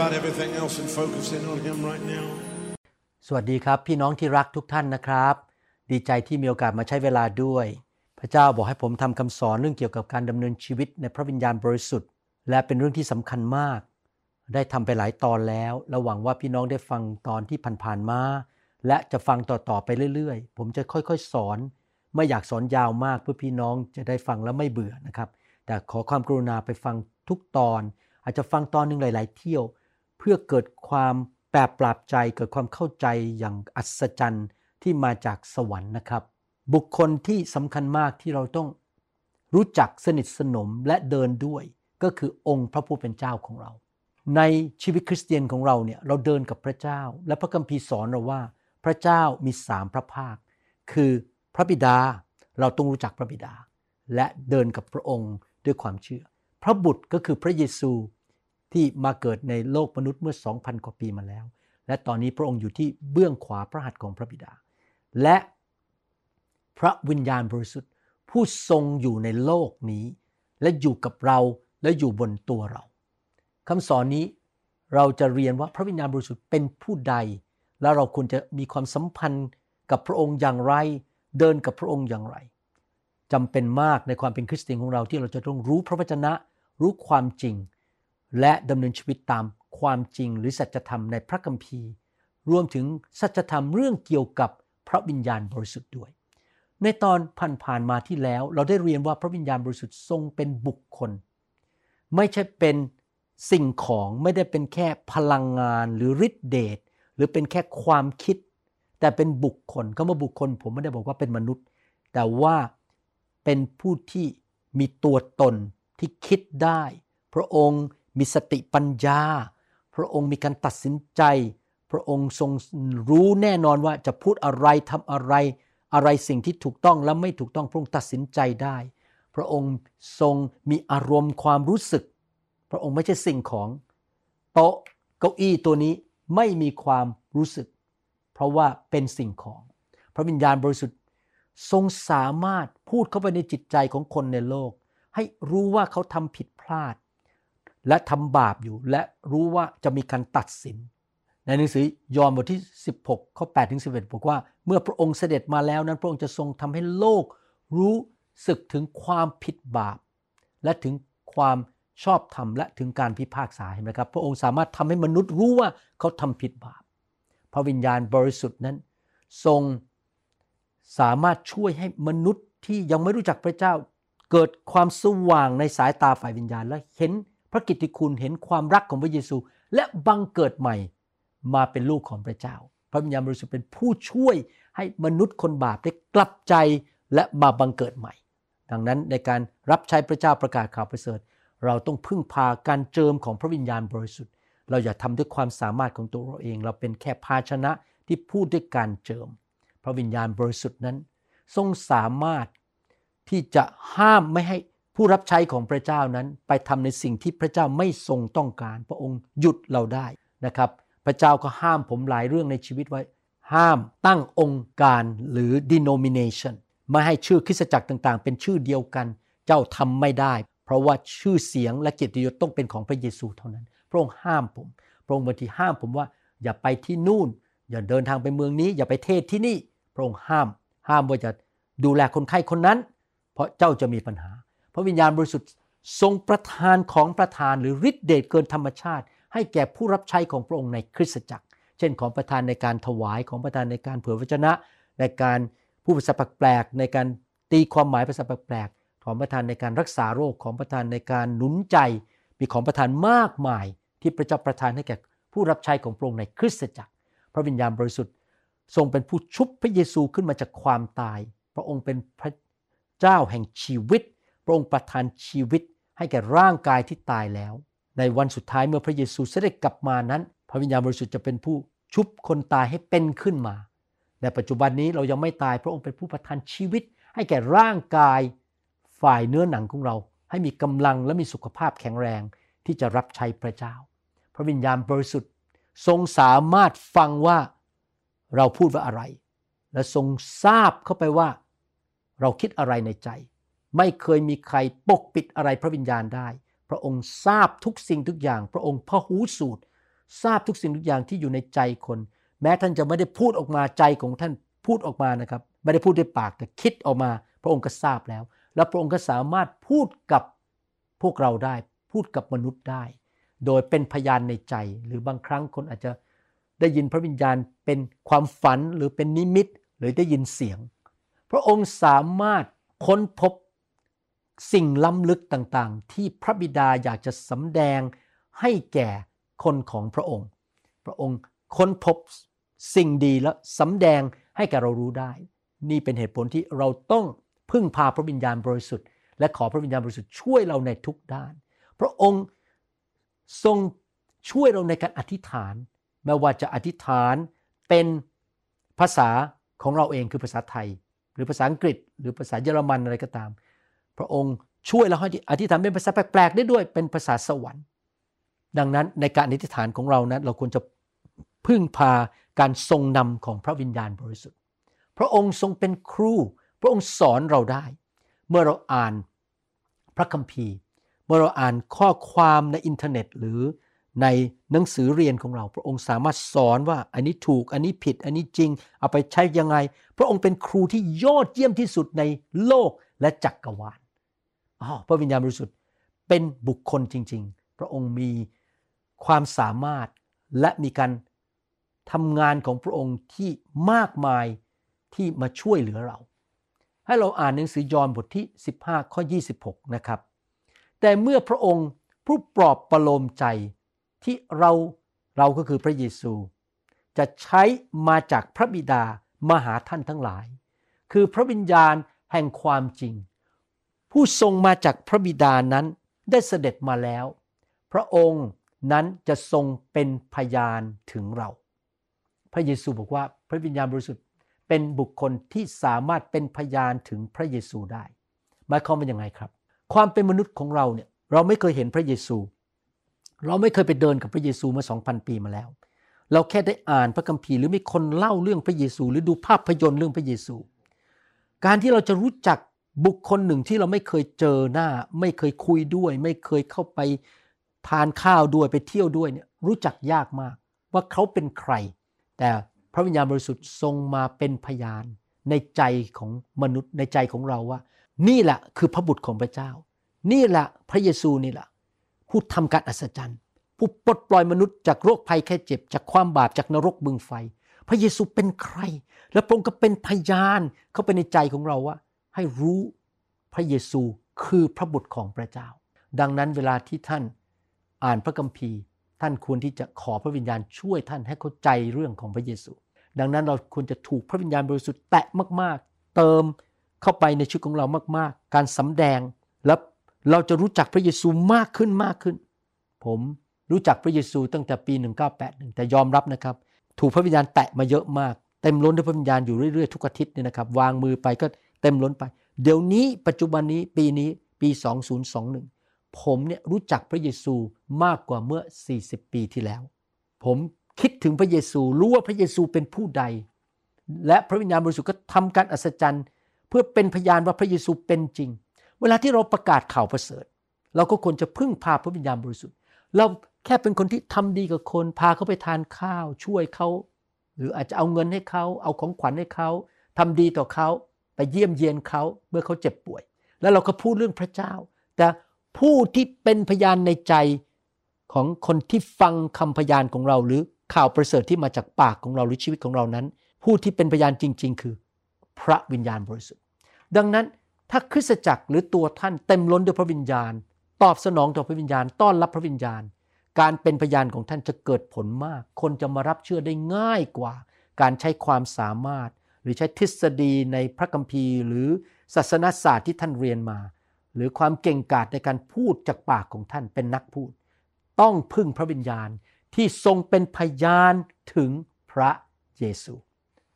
about everything else and focus in on Him right now. สวัสดีครับ พี่น้องที่รักทุกท่านนะครับ ดีใจที่มีโอกาสมาใช้เวลาด้วย พระเจ้าบอกให้ผมทำคำสอนเรื่องเกี่ยวกับการดำเนินชีวิตในพระวิญญาณบริสุทธิ์ และเป็นเรื่องที่สำคัญมาก ได้ทำไปหลายตอนแล้วและหวังว่าพี่น้องได้ฟังตอนที่ผ่านๆมา และจะฟังต่อๆไปเรื่อยๆ ผมจะค่อยๆสอนไม่อยากสอนยาวมากเพื่อพี่น้องจะได้ฟังแล้วไม่เบื่อนะครับ แต่ขอความกรุณาไปฟังทุกตอน อาจจะฟังตอนหนึ่งหลาย ๆ เที่ยว เพื่อเกิดความแปรปรับใจเกิดความเข้าใจอย่างอัศจรรย์ที่มาจากสวรรค์นะครับ บุคคลที่สำคัญมากที่เราต้องรู้จักสนิทสนมและเดินด้วยก็คือองค์พระผู้เป็นเจ้าของเรา ในชีวิตคริสเตียนของเราเนี่ยเราเดินกับพระเจ้า และพระคัมภีร์สอนเราว่า พระเจ้ามีสามพระภาค คือพระบิดาเราต้องรู้จักพระบิดา และเดินกับพระองค์ด้วยความเชื่อ พระบุตรก็คือพระเยซู ที่มาเกิดในโลกมนุษย์เมื่อ 2,000 กว่าปีมาแล้ว และตอนนี้พระองค์อยู่ที่เบื้องขวาพระหัตถ์ของพระบิดา และพระวิญญาณบริสุทธิ์ผู้ทรงอยู่ในโลกนี้ และอยู่กับเราและอยู่บนตัวเราคำสอนนี้เราจะเรียนว่าพระวิญญาณบริสุทธิ์เป็นผู้ใด แล้วเราควรจะมีความสัมพันธ์กับพระองค์อย่างไร เดินกับพระองค์อย่างไรจำเป็นมากในความเป็นคริสเตียนของเราที่เราจะต้องรู้พระวจนะ รู้ความจริง และดำเนินชีวิตตามความจริงหรือสัจธรรมในพระคัมภีร์ รวมถึงสัจธรรมเรื่องเกี่ยวกับพระวิญญาณบริสุทธิ์ด้วย ในตอนผ่านๆมาที่แล้วเราได้เรียนว่าพระวิญญาณบริสุทธิ์ทรงเป็นบุคคล ไม่ใช่เป็นสิ่งของไม่ได้เป็นแค่พลังงานหรือฤทธิเดชหรือเป็นแค่ความคิด แต่เป็นบุคคลคำว่าบุคคล ผมไม่ได้บอกว่าเป็นมนุษย์ แต่ว่าเป็นผู้ที่มีตัวตนที่คิดได้ พระองค์ มีสติปัญญา พระองค์มีการตัดสินใจ พระองค์ทรงรู้แน่นอนว่าจะพูดอะไรทำอะไร อะไรสิ่งที่ถูกต้องและไม่ถูกต้องพระองค์ตัดสินใจได้ พระองค์ทรงมีอารมณ์ความรู้สึก พระองค์ไม่ใช่สิ่งของ โต๊ะเก้าอี้ตัวนี้ไม่มีความรู้สึก เพราะว่าเป็นสิ่งของ พระวิญญาณบริสุทธิ์ทรงสามารถพูดเข้าไปในจิตใจของคนในโลก ให้รู้ว่าเขาทำผิดพลาด และทำบาปอยู่และรู้ว่าจะมีการตัดสิน ในหนังสือยอห์นบทที่ 16 ข้อ 8 ถึง 11 บอกว่า เมื่อพระองค์เสด็จมาแล้วนั้น พระองค์จะทรงทำให้โลกรู้สึกถึงความผิดบาป และถึงความชอบธรรมและถึงการพิพากษาเห็นไหมครับ พระองค์สามารถทำให้มนุษย์รู้ว่าเขาทำผิดบาป พระวิญญาณบริสุทธิ์นั้น ทรงสามารถช่วยให้มนุษย์ที่ยังไม่รู้จักพระเจ้า เกิดความสว่างในสายตาฝ่ายวิญญาณและเห็น พระกิตติคุณเห็นความรักของพระเยซู และบังเกิดใหม่มาเป็นลูกของพระเจ้า พระวิญญาณบริสุทธิ์เป็นผู้ช่วยให้มนุษย์คนบาปได้กลับใจและมาบังเกิดใหม่ ดังนั้นในการรับใช้พระเจ้าประกาศข่าวประเสริฐ เราต้องพึ่งพาการเจิมของพระวิญญาณบริสุทธิ์ เราอย่าทำด้วยความสามารถของตัวเราเอง เราเป็นแค่ภาชนะที่พูดด้วยการเจิม พระวิญญาณบริสุทธิ์นั้น ทรงสามารถที่จะห้ามไม่ให้ ผู้รับใช้ของพระเจ้านั้นไปทำในสิ่งที่พระเจ้าไม่ทรงต้องการ พระองค์หยุดเราได้นะครับ พระเจ้าก็ห้ามผมหลายเรื่องในชีวิตไว้ ห้ามตั้งองค์การหรือ denomination ไม่ให้ชื่อคริสตจักรต่างๆ เป็นชื่อเดียวกัน เจ้าทำไม่ได้ เพราะว่าชื่อเสียงและเกียรติยศต้องเป็นของพระเยซูเท่านั้น พระองค์ห้ามผม พระองค์บางทีห้ามผมว่าอย่าไปที่นู่น อย่าเดินทางไปเมืองนี้ อย่าไปเทศที่นี่ พระองค์ห้าม ห้ามว่าจะดูแลคนไข้คนนั้น เพราะเจ้าจะมีปัญหา พระวิญญาณบริสุทธิ์ทรงประทานของประทานหรือฤทธิเดชเกินธรรมชาติ ให้แก่ผู้รับใช้ของพระองค์ในคริสตจักร เช่นของประทานในการถวายของประทานในการเผยพระชนะ ในการผู้ภาษาแปลกในการตีความหมายภาษาแปลกของประทานในการรักษาโรคของประทานในการหนุนใจ มีของประทานมากมายที่พระเจ้าประทานให้แก่ผู้รับใช้ของพระองค์ในคริสตจักร พระวิญญาณบริสุทธิ์ทรงเป็นผู้ชุบพระเยซูขึ้นมาจากความตาย พระองค์เป็นพระเจ้าแห่งชีวิต ระองค์ประทานชีวิตให้แก่ร่างกายที่ตายแล้ว ในวันสุดท้ายเมื่อพระเยซูเสด็จกลับมานั้น พระวิญญาณบริสุทธิ์จะเป็นผู้ชุบคนตายให้เป็นขึ้นมา ในปัจจุบันนี้เรายังไม่ตายพระองค์เป็นผู้ประทานชีวิต ให้แก่ร่างกายฝ่ายเนื้อหนังของเรา ให้มีกำลังและมีสุขภาพแข็งแรงที่จะรับใช้พระเจ้า พระวิญญาณบริสุทธิ์ทรงสามารถฟังว่าเราพูดว่าอะไร และทรงทราบเข้าไปว่า เราคิดอะไรในใจ ไม่เคยมีใครปกปิดอะไรพระวิญญาณได้ พระองค์ทราบทุกสิ่งทุกอย่าง พระองค์พหูสูตร ทราบทุกสิ่งทุกอย่างที่อยู่ในใจคน แม้ท่านจะไม่ได้พูดออกมาใจของท่านพูดออกมานะครับ ไม่ได้พูดด้วยปากแต่คิดออกมา พระองค์ก็ทราบแล้ว แล้วพระองค์ก็สามารถพูดกับพวกเราได้ พูดกับมนุษย์ได้ โดยเป็นพยานในใจ หรือบางครั้งคนอาจจะได้ยินพระวิญญาณเป็นความฝันหรือเป็นนิมิต หรือได้ยินเสียง พระองค์สามารถค้นพบ สิ่งล้ำลึกต่างๆ ที่พระบิดาอยากจะสำแดงให้แก่คนของพระองค์ พระองค์ค้นพบสิ่งดีและสำแดงให้แก่เรารู้ได้ นี่เป็นเหตุผลที่เราต้องพึ่งพาพระวิญญาณบริสุทธิ์ และขอพระวิญญาณบริสุทธิ์ช่วยเราในทุกด้าน พระองค์ทรงช่วยเราในการอธิษฐานไม่ว่าจะอธิษฐานเป็นภาษาของเราเองคือภาษาไทย หรือภาษาอังกฤษ หรือภาษาเยอรมันอะไรก็ตาม พระองค์ช่วยเราให้อธิษฐานเป็นภาษาแปลกๆได้ด้วยเป็นภาษาสวรรค์ ดังนั้นในการอธิษฐานของเรานะเราควรจะพึ่งพาการทรงนำของพระวิญญาณบริสุทธิ์ พระองค์ทรงเป็นครู พระองค์สอนเราได้ เมื่อเราอ่านพระคัมภีร์ เมื่อเราอ่านข้อความในอินเทอร์เน็ต หรือในหนังสือเรียนของเรา พระองค์สามารถสอนว่าอันนี้ถูกอันนี้ผิด อันนี้จริง เอาไปใช้ยังไง พระองค์เป็นครูที่ยอดเยี่ยมที่สุดในโลกและจักกรวาล พระวิญญาณบริสุทธิ์เป็นบุคคลจริง ๆ พระองค์มีความสามารถและมีการทำงานของพระองค์ที่มากมายที่มาช่วยเหลือเรา ให้เราอ่านหนังสือยอห์นบทที่ 15 ข้อ 26 นะครับ แต่เมื่อพระองค์ผู้ปลอบประโลมใจที่เราเราก็คือพระเยซู จะใช้มาจากพระบิดามาหาท่านทั้งหลาย คือพระวิญญาณแห่งความจริง ผู้ทรงมาจากพระบิดานั้นได้เสด็จมาแล้ว พระองค์นั้นจะทรงเป็นพยานถึงเรา พระเยซูบอกว่าพระวิญญาณบริสุทธิ์เป็นบุคคลที่สามารถเป็นพยานถึงพระเยซูได้หมายความว่ายังไงครับ ความเป็นมนุษย์ของเราเนี่ยเราไม่เคยเห็นพระเยซู เราไม่เคยไปเดินกับพระเยซูมาสองพันปีมาแล้ว เราแค่ได้อ่านพระคัมภีร์หรือมีคนเล่าเรื่องพระเยซู หรือดูภาพยนตร์เรื่องพระเยซู การที่เราจะรู้จัก บุคคลหนึ่งที่เราไม่เคยเจอหน้า ไม่เคยคุยด้วย ไม่เคยเข้าไปทานข้าวด้วยไปเที่ยวด้วยเนี่ยรู้จักยากมาก ว่าเขาเป็นใคร แต่พระวิญญาณบริสุทธิ์ทรงมาเป็นพยาน ในใจของมนุษย์ในใจของเราว่า นี่แหละคือพระบุตรของพระเจ้า นี่แหละพระเยซูนี่แหละผู้ทำการอัศจรรย์ ผู้ปลดปล่อยมนุษย์จากโรคภัยแค่เจ็บ จากความบาปจากนรกบึงไฟ พระเยซูเป็นใคร และพระองค์ก็เป็นพยานเข้าไปในใจของเราว่า ให้รู้พระเยซูคือพระบุตรของพระเจ้า ดังนั้นเวลาที่ท่านอ่านพระคัมภีร์ ท่านควรที่จะขอพระวิญญาณช่วยท่านให้เข้าใจเรื่องของพระเยซู ดังนั้นเราควรจะถูกพระวิญญาณบริสุทธิ์แตะมาก ๆ เติมเข้าไปในชีวิตของเรามาก ๆ การสำแดงและเราจะรู้จักพระเยซูมากขึ้นมากขึ้น ผมรู้จักพระเยซูตั้งแต่ปี 1981 แต่ยอมรับนะครับ ถูกพระวิญญาณแตะมาเยอะมาก เต็มล้นด้วยพระวิญญาณอยู่เรื่อยๆทุกอาทิตย์เนี่ยนะครับ วางมือไปก็ เต็มล้นไป เดี๋ยวนี้ปัจจุบันนี้ปีนี้ปี 2021 ผมเนี่ยรู้จักพระเยซูมากกว่าเมื่อ 40 ปีที่แล้ว ผมคิดถึงพระเยซูรู้ว่าพระเยซูเป็นผู้ใด และพระวิญญาณบริสุทธิ์ก็ทำการอัศจรรย์เพื่อเป็นพยานว่าพระเยซูเป็นจริง เวลาที่เราประกาศข่าวประเสริฐ เราก็ควรจะพึ่งพาพระวิญญาณบริสุทธิ์ เราแค่เป็นคนที่ทำดีกับคน พาเขาไปทานข้าวช่วยเขา หรืออาจจะเอาเงินให้เขาเอาของขวัญให้เขาทำดีต่อเขา ไปเยี่ยมเยียนเขาเมื่อเขาเจ็บป่วย แล้วเราก็พูดเรื่องพระเจ้า แต่ผู้ที่เป็นพยานในใจของคนที่ฟังคำพยานของเรา หรือข่าวประเสริฐที่มาจากปากของเราหรือชีวิตของเรานั้น ผู้ที่เป็นพยานจริง ๆ คือพระวิญญาณบริสุทธิ์ ดังนั้นถ้าคริสตจักรหรือตัวท่านเต็มล้นด้วยพระวิญญาณ ตอบสนองต่อพระวิญญาณ ต้อนรับพระวิญญาณ การเป็นพยานของท่านจะเกิดผลมาก คนจะมารับเชื่อได้ง่ายกว่า การใช้ความสามารถ หรือใช้ทฤษฎีในพระคัมภีร์ หรือศาสนศาสตร์ที่ท่านเรียนมา หรือความเก่งกาจในการพูดจากปากของท่านเป็นนักพูด ต้องพึ่งพระวิญญาณที่ทรงเป็นพยานถึงพระเยซู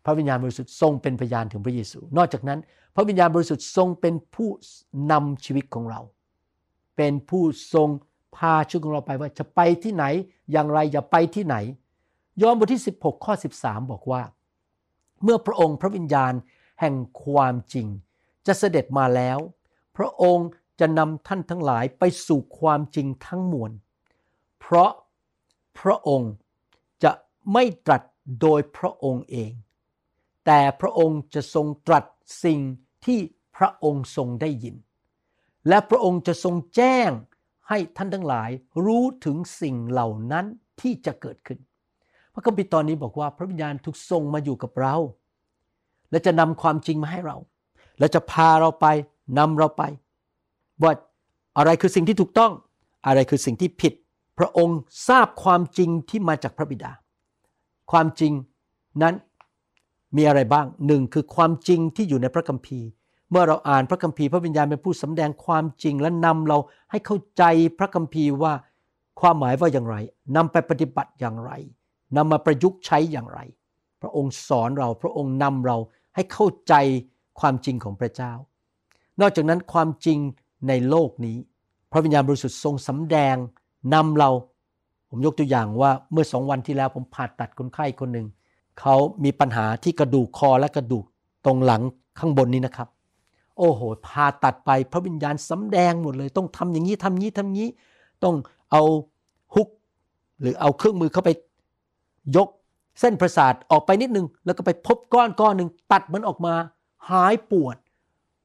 พระวิญญาณบริสุทธิ์ทรงเป็นพยานถึงพระเยซู นอกจากนั้น พระวิญญาณบริสุทธิ์ทรงเป็นผู้นำชีวิตของเรา เป็นผู้ทรงพาชีวิตของเราไปว่าจะไปที่ไหนอย่างไรจะไปที่ไหน ยอห์นบทที่ 16 ข้อ 13 บอกว่า เมื่อพระองค์พระวิญญาณแห่งความจริง จะเสด็จมาแล้ว พระองค์จะนำท่านทั้งหลายไปสู่ความจริงทั้งมวล เพราะพระองค์จะไม่ตรัสโดยพระองค์เอง แต่พระองค์จะทรงตรัสสิ่งที่พระองค์ทรงได้ยิน และพระองค์จะทรงแจ้งให้ท่านทั้งหลายรู้ถึงสิ่งเหล่านั้นที่จะเกิดขึ้น พระคัมภีร์ตอนนี้บอกว่าพระวิญญาณถูกทรงมาอยู่กับเรา และจะนำความจริงมาให้เรา และจะพาเราไปนำเราไปว่าอะไรคือสิ่งที่ถูกต้อง อะไรคือสิ่งที่ผิด พระองค์ทราบความจริงที่มาจากพระบิดา ความจริงนั้นมีอะไรบ้างหนึ่งคือความจริงที่อยู่ในพระคัมภีร์ เมื่อเราอ่านพระคัมภีร์พระวิญญาณเป็นผู้สำแดงความจริงและนำเราให้เข้าใจพระคัมภีร์ว่าความหมายว่าอย่างไรนำไปปฏิบัติอย่างไร นำมาประยุกต์ใช้อย่างไร พระองค์สอนเราพระองค์นำเราให้เข้าใจความจริงของพระเจ้า นอกจากนั้นความจริงในโลกนี้ พระวิญญาณบริสุทธิ์ทรงสำแดงนำเรา ผมยกตัวอย่างว่าเมื่อสองวันที่แล้วผมผ่าตัดคนไข้คนหนึ่งเขามีปัญหาที่กระดูกคอและกระดูกตรงหลังข้างบนนี้นะครับ โอ้โหผ่าตัดไปพระวิญญาณสำแดงหมดเลย ต้องทำอย่างนี้ทำนี้ทำนี้ ต้องเอาฮุก หรือเอาเครื่องมือเข้าไป ยกเส้นประสาทออกไปนิดนึง แล้วก็ไปพบก้อนก้อนหนึ่งตัดมันออกมา หายปวด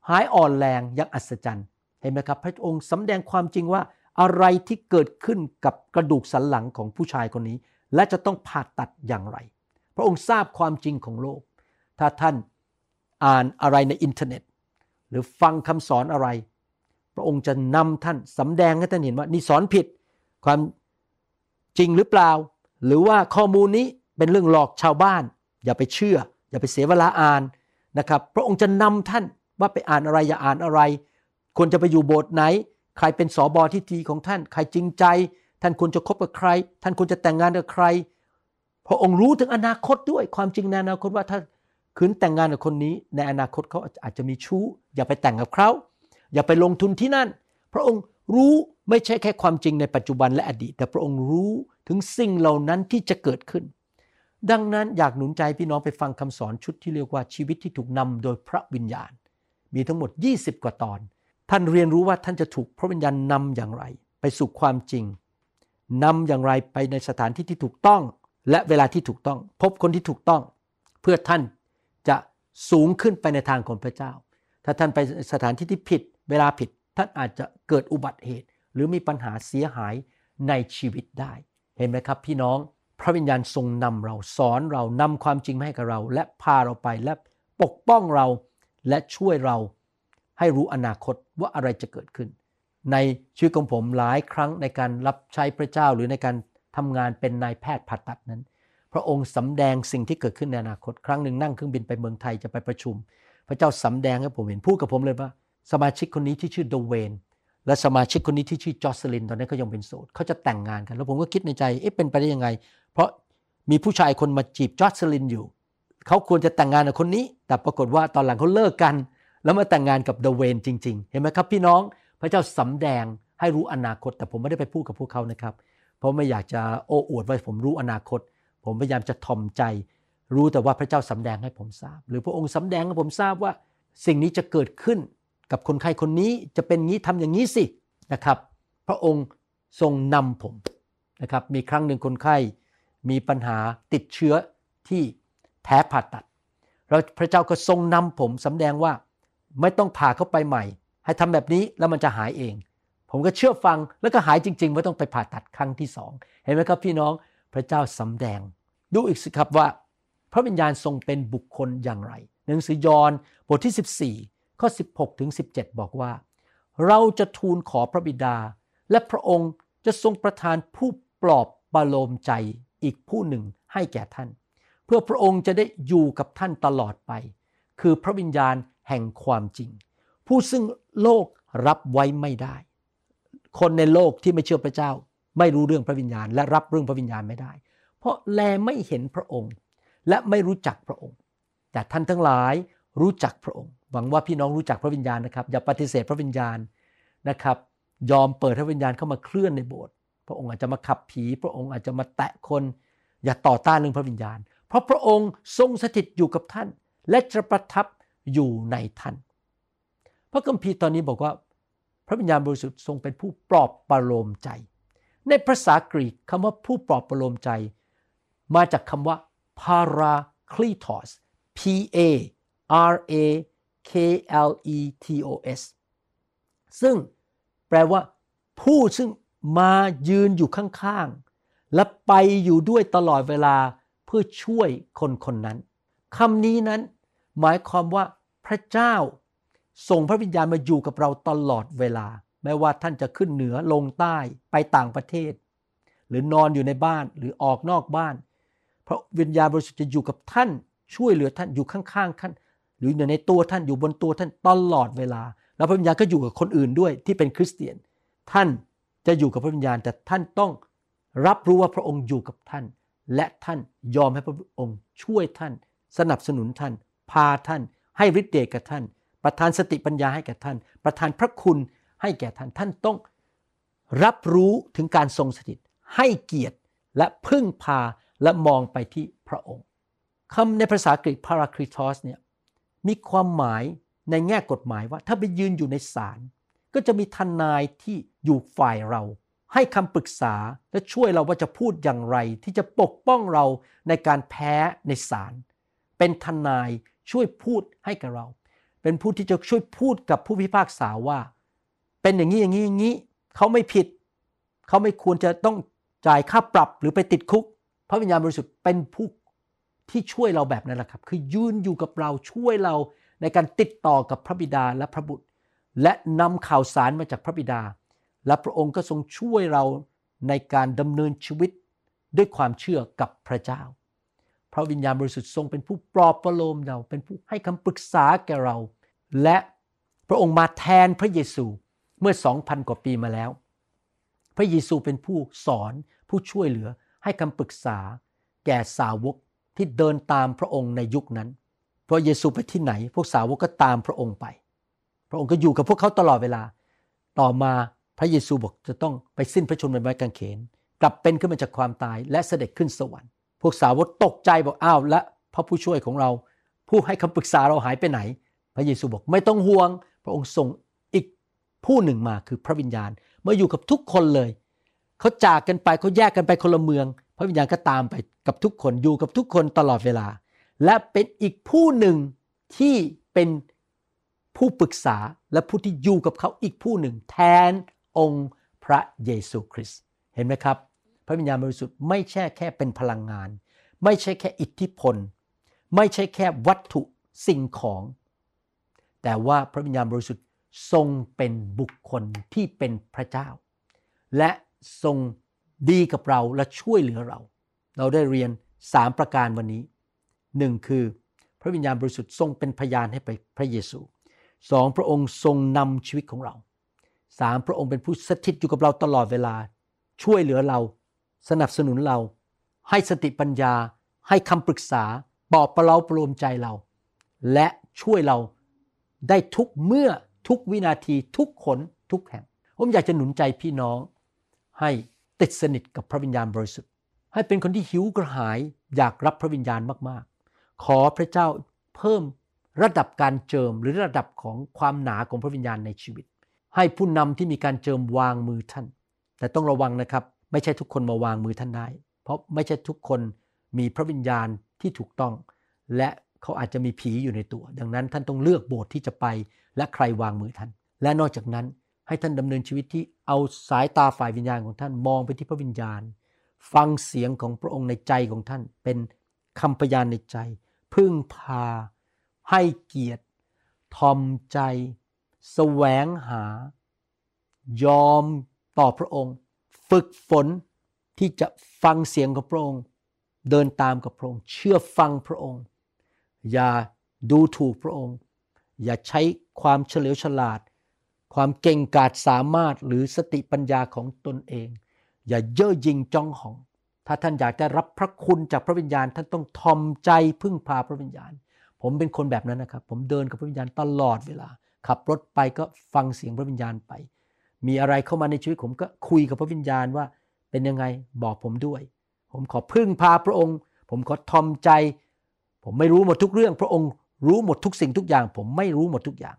หายอ่อนแรงอย่างอัศจรรย์ เห็นไหมครับ พระองค์สำแดงความจริงว่าอะไรที่เกิดขึ้นกับกระดูกสันหลังของผู้ชายคนนี้ และจะต้องผ่าตัดอย่างไร พระองค์ทราบความจริงของโลก ถ้าท่านอ่านอะไรในอินเทอร์เน็ต หรือฟังคำสอนอะไร พระองค์จะนำท่านสำแดงให้ท่านเห็นว่านี่สอนผิด ความจริงหรือเปล่า หรือว่าข้อมูลนี้เป็นเรื่องหลอกชาวบ้าน อย่าไปเชื่อ อย่าไปเสียเวลาอ่านนะครับพระองค์จะนำท่านว่าไปอ่านอะไรอย่าอ่านอะไร ควรจะไปอยู่โบสถ์ไหน ใครเป็นสอบอที่ดีของท่าน ใครจริงใจ ท่านควรจะคบกับใคร ท่านควรจะแต่งงานกับใคร พระองค์รู้ถึงอนาคตด้วยความจริงในอนาคตว่าถ้าคืนแต่งงานกับคนนี้ ในอนาคตเขาอาจจะมีชู้ อย่าไปแต่งกับเขาอย่าไปลงทุนที่นั่น พระองค์รู้ไม่ใช่แค่ความจริงในปัจจุบันและอดีต แต่พระองค์รู้ ถึงสิ่งเหล่านั้นที่จะเกิดขึ้น ดังนั้นอยากหนุนใจพี่น้องไปฟังคำสอนชุดที่เรียกว่าชีวิตที่ถูกนำโดยพระวิญญาณ มีทั้งหมด 20 กว่าตอน ท่านเรียนรู้ว่าท่านจะถูกพระวิญญาณนำอย่างไร ไปสู่ความจริงนำอย่างไรไปในสถานที่ที่ถูกต้อง และเวลาที่ถูกต้อง พบคนที่ถูกต้อง เพื่อท่านจะสูงขึ้นไปในทางของพระเจ้า ถ้าท่านไปสถานที่ที่ผิด เวลาผิดท่านอาจจะเกิดอุบัติเหตุ หรือมีปัญหาเสียหายในชีวิตได้ เห็นไหมครับ พี่น้องพระวิญญาณทรงนำเราสอนเรานำความจริงมาให้กับเรา และพาเราไปและปกป้องเราและช่วยเราให้รู้อนาคตว่าอะไรจะเกิดขึ้น ในชีวิตของผมหลายครั้งในการรับใช้พระเจ้าหรือในการทำงานเป็นนายแพทย์ผ่าตัดนั้น พระองค์สำแดงสิ่งที่เกิดขึ้นในอนาคต ครั้งหนึ่งนั่งเครื่องบินไปเมืองไทยจะไปประชุม พระเจ้าสำแดงให้ผมเห็นพูดกับผมเลยว่า สมาชิกคนนี้ที่ชื่อโดเวน และสมาชิกคนนี้ที่ชื่อจอสลินตอนนี้เขายังเป็นโสดเขาจะแต่งงานกัน แล้วผมก็คิดในใจเอ๊ะเป็นไปได้ยังไง เพราะมีผู้ชายคนมาจีบจอสลินอยู่เขาควรจะแต่งงานกับคนนี้ แต่ปรากฏว่าตอนหลังเขาเลิกกัน แล้วมาแต่งงานกับเดเวนจริง ๆ เห็นไหมครับพี่น้องพระเจ้าสำแดงให้รู้อนาคต แต่ผมไม่ได้ไปพูดกับพวกเขานะครับ เพราะไม่อยากจะโอ้อวดว่าผมรู้อนาคต ผมพยายามจะทอมใจ รู้แต่ว่าพระเจ้าสำแดงให้ผมทราบ หรือพระองค์สำแดงให้ผมทราบว่า สิ่งนี้จะเกิดขึ้น กับคนไข้คนนี้จะเป็นงี้ทำอย่างนี้สินะครับ พระองค์ทรงนำผมนะครับ มีครั้งหนึ่งคนไข้มีปัญหาติดเชื้อที่แท้ผ่าตัด แล้วพระเจ้าก็ทรงนำผมสำแดงว่าไม่ต้องผ่าเข้าไปใหม่ ให้ทำแบบนี้แล้วมันจะหายเอง ผมก็เชื่อฟังแล้วก็หายจริง ๆ ไม่ต้องไปผ่าตัดครั้งที่สองเห็นไหมครับพี่น้องพระเจ้าสำแดง ดูอีกสิครับว่า พระวิญญาณทรงเป็นบุคคลอย่างไร หนังสือยอห์นบทที่ 14 ข้อ 16ถึง17 บอกว่า เราจะทูลขอพระบิดา และพระองค์จะทรงประทานผู้ปลอบประโลมใจอีกผู้หนึ่งให้แก่ท่าน เพื่อพระองค์จะได้อยู่กับท่านตลอดไป คือพระวิญญาณแห่งความจริง ผู้ซึ่งโลกรับไว้ไม่ได้ คนในโลกที่ไม่เชื่อพระเจ้า ไม่รู้เรื่องพระวิญญาณ และรับเรื่องพระวิญญาณไม่ได้ เพราะแลไม่เห็นพระองค์ และไม่รู้จักพระองค์ แต่ท่านทั้งหลายรู้จักพระองค์ หวังว่าพี่น้องรู้จักพระวิญญาณนะครับ อย่าปฏิเสธพระวิญญาณนะครับ ยอมเปิดพระวิญญาณเข้ามาเคลื่อนในโบสถ์พระองค์อาจจะมาขับผี พระองค์อาจจะมาแตะคน อย่าต่อต้านเรื่องพระวิญญาณ เพราะพระองค์ทรงสถิตอยู่กับท่าน และจะประทับอยู่ในท่าน พระคัมภีร์ตอนนี้บอกว่า พระวิญญาณบริสุทธิ์ทรงเป็นผู้ปลอบประโลมใจ ในภาษากรีกคำว่าผู้ปลอบประโลมใจ มาจากคำว่า paracletos p a r a k l e t o s ซึ่งแปลว่าผู้ซึ่งมายืนอยู่ข้างๆ และไปอยู่ด้วยตลอดเวลาเพื่อช่วยคนคนนั้นคำนี้นั้นหมายความว่าพระเจ้าส่งพระวิญญาณมาอยู่กับเราตลอดเวลา แม้ว่าท่านจะขึ้นเหนือลงใต้ไปต่างประเทศ หรือนอนอยู่ในบ้านหรือออกนอกบ้าน พระวิญญาณบริสุทธิ์จะอยู่กับท่านช่วยเหลือท่านอยู่ข้างๆท่าน หรืออยู่ในตัวท่านอยู่บนตัวท่านตลอดเวลา แล้วพระวิญญาณก็อยู่กับคนอื่นด้วยที่เป็นคริสเตียน ท่านจะอยู่กับพระวิญญาณแต่ท่านต้องรับรู้ว่าพระองค์อยู่กับท่าน และท่านยอมให้พระองค์ช่วยท่าน สนับสนุนท่าน พาท่าน ให้ฤทธิ์เดชกับท่าน ประทานสติปัญญาให้แก่ท่าน ประทานพระคุณให้แก่ท่านท่านต้องรับรู้ถึงการทรงสถิต ให้เกียรติและพึ่งพาและมองไปที่พระองค์คำในภาษากรีก paracletos เนี่ย มีความหมายในแง่กฎหมายว่า ถ้าไปยืนอยู่ในศาลก็จะมีทนายที่อยู่ฝ่ายเรา ให้คำปรึกษาและช่วยเราว่าจะพูดอย่างไร ที่จะปกป้องเราในการแพ้ในศาลเป็นทนายช่วยพูดให้กับเรา เป็นผู้ที่จะช่วยพูดกับผู้พิพากษาว่า เป็นอย่างนี้อย่างนี้อย่างนี้เขาไม่ผิด เขาไม่ควรจะต้องจ่ายค่าปรับหรือไปติดคุก พระวิญญาณบริสุทธิ์เป็นผู้ ที่ช่วยเราแบบนั้นแหละครับ คือยืนอยู่กับเราช่วยเราในการติดต่อกับพระบิดาและพระบุตร และนำข่าวสารมาจากพระบิดา และพระองค์ก็ทรงช่วยเราในการดำเนินชีวิตด้วยความเชื่อกับพระเจ้า พระวิญญาณบริสุทธิ์ทรงเป็นผู้ปลอบประโลมเรา เป็นผู้ให้คำปรึกษาแก่เรา และพระองค์มาแทนพระเยซูเมื่อสองพันกว่าปีมาแล้ว พระเยซูเป็นผู้สอนผู้ช่วยเหลือให้คำปรึกษาแก่สาวก ที่เดินตามพระองค์ในยุคนั้น เพราะเยซูไปที่ไหน พวกสาวกก็ตามพระองค์ไป พระองค์ก็อยู่กับพวกเขาตลอดเวลา ต่อมาพระเยซูบอกจะต้องไปสิ้นพระชนม์บนไม้กางเขน กลับเป็นขึ้นมาจากความตายและเสด็จขึ้นสวรรค์ พวกสาวกตกใจบอกอ้าวและพระผู้ช่วยของเรา ผู้ให้คำปรึกษาเราหายไปไหน พระเยซูบอกไม่ต้องห่วง พระองค์ส่งอีกผู้หนึ่งมาคือพระวิญญาณมาอยู่กับทุกคนเลย เขาจากกันไปเขาแยกกันไปคนละเมือง พระวิญญาณก็ตามไปกับทุกคนอยู่กับทุกคนตลอดเวลา และเป็นอีกผู้หนึ่งที่เป็นผู้ปรึกษาและผู้ที่อยู่กับเขาอีกผู้หนึ่ง แทนองค์พระเยซูคริสต์เห็นไหมครับ พระวิญญาณบริสุทธิ์ไม่ใช่แค่เป็นพลังงาน ไม่ใช่แค่อิทธิพล ไม่ใช่แค่วัตถุสิ่งของ แต่ว่าพระวิญญาณบริสุทธิ์ทรงเป็นบุคคลที่เป็นพระเจ้า และ ทรงดีกับเราและช่วยเหลือเรา เราได้เรียนสามประการวันนี้หนึ่งคือ พระวิญญาณบริสุทธิ์ทรงเป็นพยานให้ไปพระเยซูสองพระองค์ทรงนำชีวิตของเราสามพระองค์เป็นผู้สถิตอยู่กับเราตลอดเวลา ช่วยเหลือเรา สนับสนุนเรา ให้สติปัญญา ให้คำปรึกษาปลอบประเราประโลมใจเรา และช่วยเราได้ทุกเมื่อทุกวินาทีทุกคนทุกแห่งผมอยากจะหนุนใจพี่น้อง ให้ติดสนิทกับพระวิญญาณบริสุทธิ์ ให้เป็นคนที่หิวกระหายอยากรับพระวิญญาณมากๆ ขอพระเจ้าเพิ่มระดับการเจิมหรือระดับของความหนาของพระวิญญาณในชีวิต ให้ผู้นำที่มีการเจิมวางมือท่าน แต่ต้องระวังนะครับ ไม่ใช่ทุกคนมาวางมือท่านได้ เพราะไม่ใช่ทุกคนมีพระวิญญาณที่ถูกต้อง และเขาอาจจะมีผีอยู่ในตัว ดังนั้นท่านต้องเลือกโบสถ์ที่จะไปและใครวางมือท่าน และนอกจากนั้น ให้ท่านดำเนินชีวิตที่เอาสายตาฝ่ายวิญญาณของท่านมองไปที่พระวิญญาณ ฟังเสียงของพระองค์ในใจของท่าน เป็นคำพยานในใจ พึ่งพา ให้เกียรติทอมใจแสวงหา ยอมต่อพระองค์ ฝึกฝนที่จะฟังเสียงของพระองค์ เดินตามกับพระองค์ เชื่อฟังพระองค์ อย่าดูถูกพระองค์ อย่าใช้ความเฉลียวฉลาด ความเก่งกาจสามารถหรือสติปัญญาของตนเอง อย่าเย่อหยิ่งจ้องหอง ถ้าท่านอยากได้รับพระคุณจากพระวิญญาณ ท่านต้องทอมใจพึ่งพาพระวิญญาณ ผมเป็นคนแบบนั้นนะครับ ผมเดินกับพระวิญญาณตลอดเวลา ขับรถไปก็ฟังเสียงพระวิญญาณไป มีอะไรเข้ามาในชีวิตผมก็คุยกับพระวิญญาณว่าเป็นยังไงบอกผมด้วย ผมขอพึ่งพาพระองค์ ผมขอทอมใจ ผมไม่รู้หมดทุกเรื่อง พระองค์รู้หมดทุกสิ่งทุกอย่าง ผมไม่รู้หมดทุกอย่าง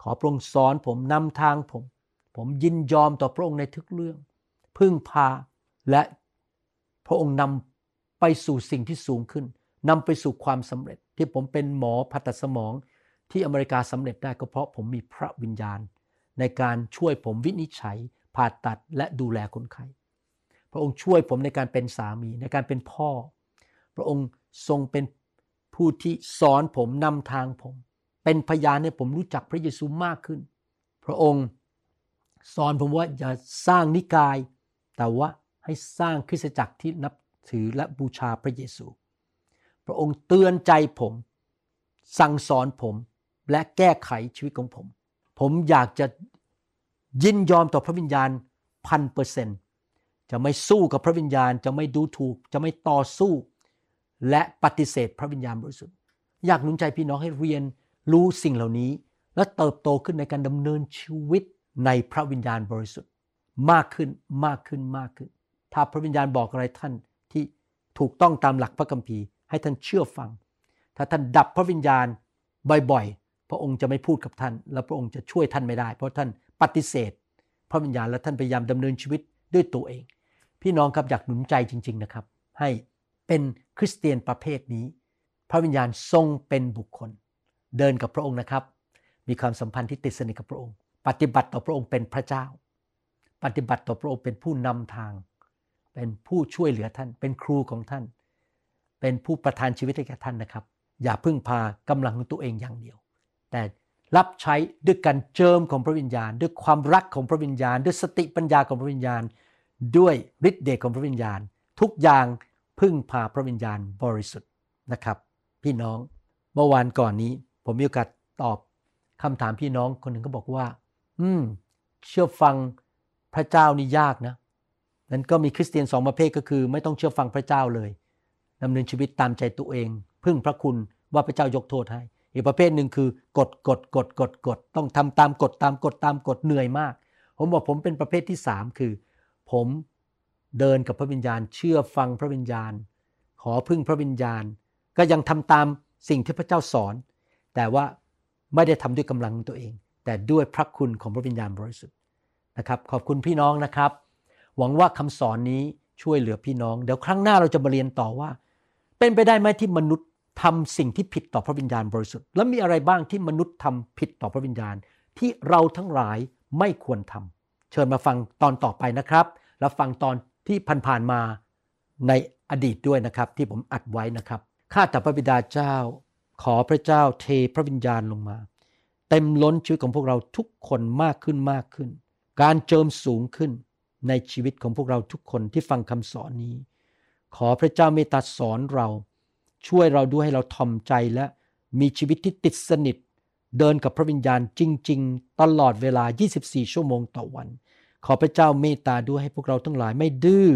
ขอพระองค์สอนผมนำทางผม ผมยินยอมต่อพระองค์ในทุกเรื่อง พึ่งพาและพระองค์นำไปสู่สิ่งที่สูงขึ้นนำไปสู่ความสำเร็จ ที่ผมเป็นหมอผ่าตัดสมองที่อเมริกาสำเร็จได้ก็เพราะผมมีพระวิญญาณ ในการช่วยผมวินิจฉัย ผ่าตัดและดูแลคนไข้พระองค์ช่วยผมในการเป็นสามีในการเป็นพ่อ พระองค์ทรงเป็นผู้ที่สอนผมนำทางผม เป็นพยานให้ผมรู้จักพระเยซูมากขึ้น พระองค์สอนผมว่าอย่าสร้างนิกาย แต่ว่าให้สร้างคริสตจักรที่นับถือและบูชาพระเยซู พระองค์เตือนใจผม สั่งสอนผมและแก้ไขชีวิตของผม ผมอยากจะยินยอมต่อพระวิญญาณพันเปอร์เซนต์จะไม่สู้กับพระวิญญาณจะไม่ดูถูก จะไม่ต่อสู้ และปฏิเสธพระวิญญาณบริสุทธิ์อยากหนุนใจพี่น้องให้เรียน รู้สิ่งเหล่านี้ และเติบโตขึ้นในการดำเนินชีวิตในพระวิญญาณบริสุทธิ์ มากขึ้นมากขึ้นมากขึ้น ถ้าพระวิญญาณบอกอะไรท่านที่ถูกต้องตามหลักพระคัมภีร์ ให้ท่านเชื่อฟัง ถ้าท่านดับพระวิญญาณบ่อยๆ พระองค์จะไม่พูดกับท่าน และพระองค์จะช่วยท่านไม่ได้ เพราะท่านปฏิเสธ พระวิญญาณและท่านพยายามดำเนินชีวิตด้วยตัวเอง พี่น้องครับอยากหนุนใจจริง ๆนะครับ ให้เป็นคริสเตียนประเภทนี้ พระวิญญาณทรงเป็นบุคคล เดินกับพระองค์นะครับ มีความสัมพันธ์ที่ติดสนิทกับพระองค์ ปฏิบัติต่อพระองค์เป็นพระเจ้า ปฏิบัติต่อพระองค์เป็นผู้นำทาง เป็นผู้ช่วยเหลือท่าน เป็นครูของท่าน เป็นผู้ประทานชีวิตให้แก่ท่านนะครับ อย่าพึ่งพากำลังของตัวเองอย่างเดียว แต่รับใช้ด้วยการเจิมของพระวิญญาณ ด้วยความรักของพระวิญญาณ ด้วยสติปัญญาของพระวิญญาณ ด้วยฤทธิ์เดชของพระวิญญาณ ทุกอย่างพึ่งพาพระวิญญาณบริสุทธิ์นะครับ พี่น้องเมื่อวานก่อนนี้ ผมมีโอกาสตอบคำถามพี่น้องคนหนึ่งก็บอกว่า อืม เชื่อฟังพระเจ้านี่ยากนะ นั้นก็มีคริสเตียนสองประเภทก็คือ ไม่ต้องเชื่อฟังพระเจ้าเลยดำเนินชีวิตตามใจตัวเอง พึ่งพระคุณว่าพระเจ้ายกโทษให้ อีกประเภทหนึ่งคือกดกดกดกดกดต้องทำตามกฎตามกฎตามกฎเหนื่อยมาก ผมบอกผมเป็นประเภทที่สามคือ ผมเดินกับพระวิญญาณ เชื่อฟังพระวิญญาณ ขอพึ่งพระวิญญาณ ก็ยังทำตามสิ่งที่พระเจ้าสอน แต่ว่าไม่ได้ทำด้วยกำลังตัวเอง แต่ด้วยพระคุณของพระวิญญาณบริสุทธิ์นะครับ ขอบคุณพี่น้องนะครับ หวังว่าคำสอนนี้ช่วยเหลือพี่น้อง เดี๋ยวครั้งหน้าเราจะมาเรียนต่อว่า เป็นไปได้ไหมที่มนุษย์ทำสิ่งที่ผิดต่อพระวิญญาณบริสุทธิ์ แล้วมีอะไรบ้างที่มนุษย์ทำผิดต่อพระวิญญาณ ที่เราทั้งหลายไม่ควรทำเชิญมาฟังตอนต่อไปนะครับ แล้วฟังตอนที่ผ่านๆมาในอดีตด้วยนะครับ ที่ผมอัดไว้นะครับข้าแต่พระบิดาเจ้า ขอพระเจ้าเทพระวิญญาณลงมา เต็มล้นชีวิตของพวกเราทุกคนมากขึ้นมากขึ้น การเจิมสูงขึ้นในชีวิตของพวกเราทุกคนที่ฟังคำสอนนี้ ขอพระเจ้าเมตตาสอนเรา ช่วยเราด้วยให้เราทอมใจและมีชีวิตที่ติดสนิท เดินกับพระวิญญาณจริง ๆ ตลอดเวลา 24 ชั่วโมงต่อวัน ขอพระเจ้าเมตตาด้วยให้พวกเราทั้งหลายไม่ดื้อ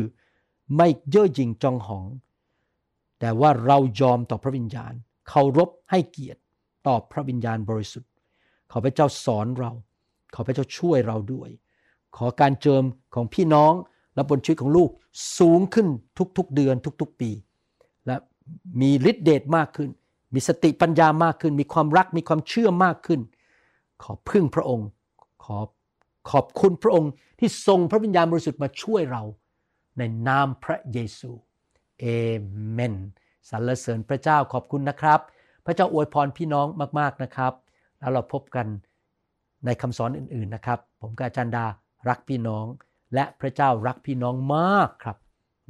ไม่เย่อหยิ่งจองหอง แต่ว่าเรายอมต่อพระวิญญาณ เคารพให้เกียรติต่อพระวิญญาณบริสุทธิ์ ขอพระเจ้าสอนเรา ขอพระเจ้าช่วยเราด้วย ขอการเจิมของพี่น้องและบนชีวิตของลูกสูงขึ้นทุกๆเดือนทุกๆปี และมีฤทธิเดชมากขึ้น มีสติปัญญามากขึ้น มีความรักมีความเชื่อมากขึ้น ขอพึ่งพระองค์ ขอขอบคุณพระองค์ที่ทรงพระวิญญาณบริสุทธิ์มาช่วยเรา ในนามพระเยซูเอเมน สรรเสริญพระเจ้าขอบคุณนะครับ พระเจ้าอวยพรพี่น้องมากๆนะครับ แล้วเราพบกันในคำสอนอื่นๆนะครับ ผมกับอาจารย์ดารักพี่น้อง และพระเจ้ารักพี่น้องมากครับ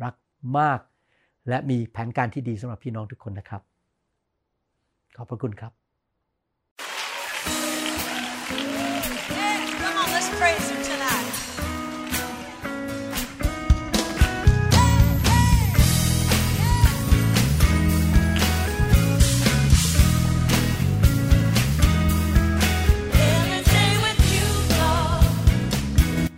รักมาก และมีแผนการที่ดีสำหรับพี่น้องทุกคนนะครับ ขอบพระคุณครับ